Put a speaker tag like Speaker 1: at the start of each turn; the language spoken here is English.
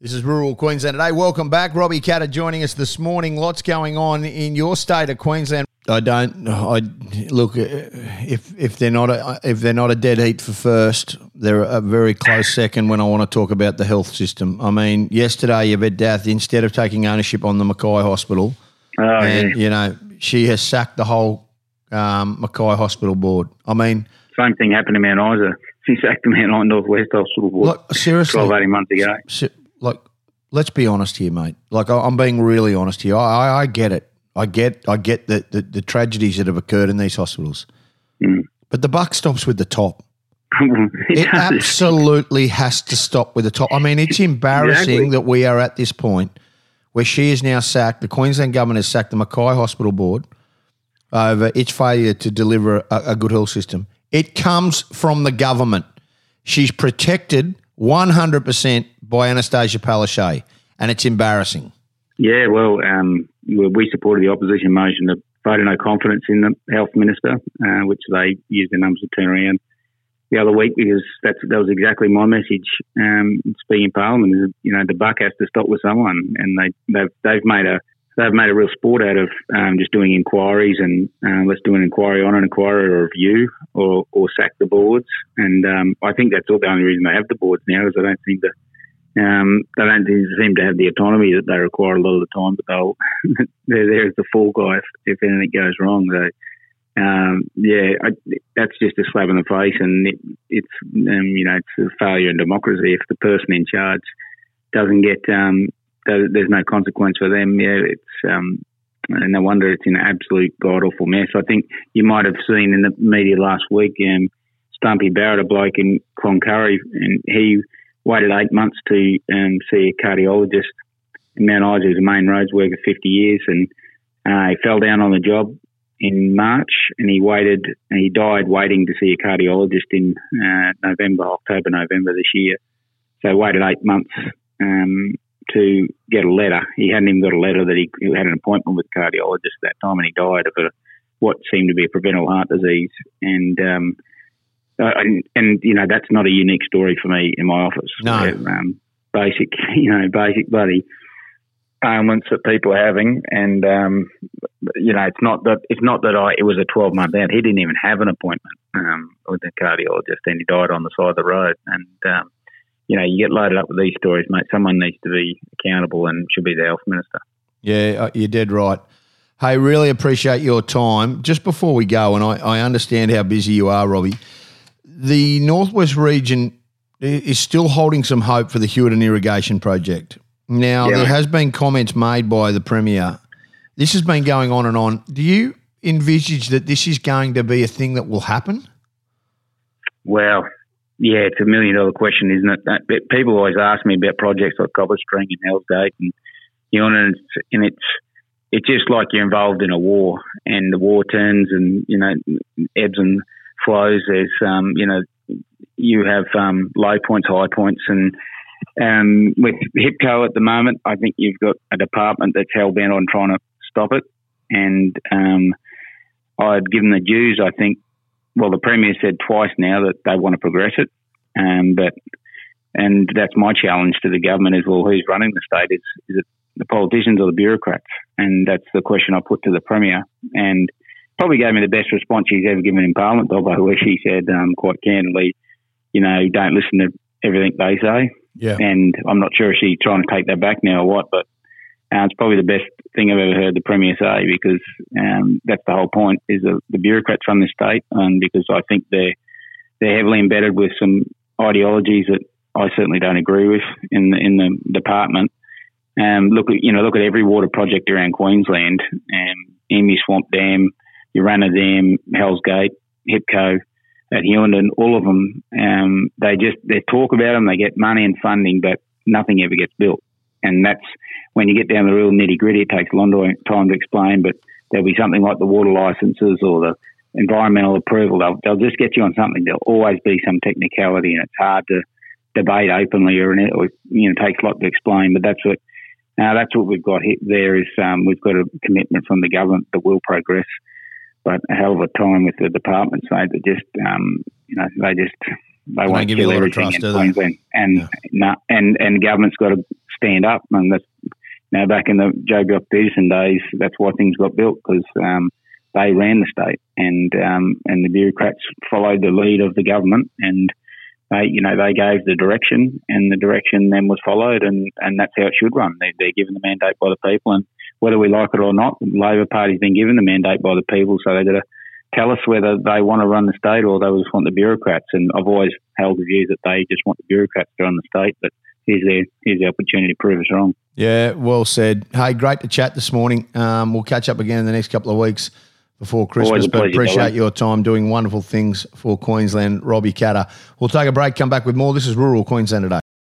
Speaker 1: This is Rural Queensland today. Welcome back. Robbie Katter joining us this morning. Lots going on in your state of Queensland. I don't. I look if if they're not a, if they're not a dead heat for first, they're a very close second. When I want to talk about the health system, I mean, yesterday Yvette D'Ath, instead of taking ownership on the Mackay Hospital,
Speaker 2: Oh,
Speaker 1: and
Speaker 2: yeah.
Speaker 1: you know she has sacked the whole um, Mackay Hospital board. I mean,
Speaker 2: Same thing happened to Mount Isa. She sacked the Mount Isa Northwest Hospital Board
Speaker 1: like seriously,
Speaker 2: 12, 18 months ago.
Speaker 1: se- like let's be honest here, mate. Like I- I'm being really honest here. I, I, I get it. I get I get the, the the tragedies that have occurred in these hospitals,
Speaker 2: Mm.
Speaker 1: but the buck stops with the top.
Speaker 2: it
Speaker 1: It absolutely has to stop with the top. I mean, it's embarrassing
Speaker 2: Exactly.
Speaker 1: that we are at this point where she is now sacked. The Queensland government has sacked the Mackay Hospital Board over its failure to deliver a, a good health system. It comes from the government. She's protected 100% by Annastacia Palaszczuk, and it's embarrassing.
Speaker 2: Yeah, well, um, we supported the opposition motion to vote no confidence in the health minister, uh, which they used the numbers to turn around the other week because that's that was exactly my message. Um, speaking in Parliament, you know, the buck has to stop with someone, and they they've they've made a they've made a real sport out of um, just doing inquiries and uh, let's do an inquiry on an inquiry or review or, or sack the boards. And um, I think that's all the only reason they have the boards now is they don't seem to um, they don't seem to have the autonomy that they require a lot of the time, but they'll they're there as the fall guy if, if anything goes wrong. So um, yeah, I, that's just a slap in the face, and it, it's um, you know it's a failure in democracy if the person in charge doesn't get um, there's no consequence for them. Yeah, it's um, no wonder it's an absolute god awful mess. I think you might have seen in the media last week, um, Stumpy Barrett, a bloke in Cloncurry, and he waited eight months to um, see a cardiologist. Mount Isa was a main roads worker 50 years, and uh, he fell down on the job in March, and he waited, and he died waiting to see a cardiologist in uh, November, October, November this year. So waited eight months um, to get a letter. He hadn't even got a letter that he, he had an appointment with a cardiologist at that time, and he died of a, what seemed to be a preventable heart disease. And um, uh, and, and you know that's not a unique story for me in my office.
Speaker 1: No.
Speaker 2: Where, um, basic, you know, basic bloody ailments that people are having, and um, you know, it's not that it's not that I it was a twelve month out. He didn't even have an appointment um, with a cardiologist, and he died on the side of the road. And um, you know, you get loaded up with these stories, mate. Someone needs to be accountable, and should be the health minister.
Speaker 1: Yeah, uh, you're dead right. Hey, really appreciate your time. Just before we go, and I, I understand how busy you are, Robbie, the Northwest region is still holding some hope for the Hewitt Irrigation Project. Now,
Speaker 2: Yeah.
Speaker 1: there has been comments made by the Premier. This has been going on and on. Do you envisage that this is going to be a thing that will happen?
Speaker 2: Well, yeah, it's a million dollar question, isn't it? People always ask me about projects like Copper String and Hell's Gate, and you know, and it's, and it's it's just like you're involved in a war, and the war turns, and you know, ebbs and flows. There's, um, you know, you have um, low points, high points, and um, with HIPCO at the moment, I think you've got a department that's hell bent on trying to stop it, and um, I'd given the dues. I think well, the premier said twice now that they want to progress it, um, but and that's my challenge to the government is well, who's running the state? Is is it the politicians or the bureaucrats? And that's the question I put to the premier, and probably gave me the best response she's ever given in Parliament, though, where she said um, quite candidly, you know, don't listen to everything they say.
Speaker 1: Yeah.
Speaker 2: And I'm not sure if she's trying to take that back now or what, but uh, it's probably the best thing I've ever heard the Premier say because um, that's the whole point is the, the bureaucrats run this state and because I think they're, they're heavily embedded with some ideologies that I certainly don't agree with in the, in the department. Um, look at, you know, look at every water project around Queensland, um, Emu Swamp Dam, Urannah Dam, Hell's Gate, HIPCO, at Hughenden, all of them, um, they just they talk about them, they get money and funding, but nothing ever gets built. And that's when you get down the real nitty gritty. It takes a long time to explain, but there'll be something like the water licenses or the environmental approval. They'll, they'll just get you on something. There'll always be some technicality, and it's hard to debate openly, or, or you know, it takes a lot to explain. But that's what now that's what we've got here. There is um, we've got a commitment from the government that will progress but a hell of a time with the department side that just um, you know they just they
Speaker 1: don't
Speaker 2: won't
Speaker 1: give you a lot of trust,
Speaker 2: in
Speaker 1: they?
Speaker 2: Queensland, and
Speaker 1: Yeah.
Speaker 2: no, and and government's got to stand up, and that's now back in the Joh Bjelke-Petersen days. That's why things got built because um, they ran the state, and um, and the bureaucrats followed the lead of the government, and they you know they gave the direction, and the direction then was followed, and and that's how it should run. They, they're given the mandate by the people, and whether we like it or not, the Labor Party's been given the mandate by the people, so they've got to tell us whether they want to run the state or they just want the bureaucrats. And I've always held the view that they just want the bureaucrats to run the state, but here's their here's the opportunity to prove us wrong.
Speaker 1: Yeah, well said. Hey, great to chat this morning. Um, we'll catch up again in the next couple of weeks before Christmas, but appreciate your time doing wonderful things for Queensland. Robbie Katter. We'll take a break, come back with more. This is Rural Queensland today.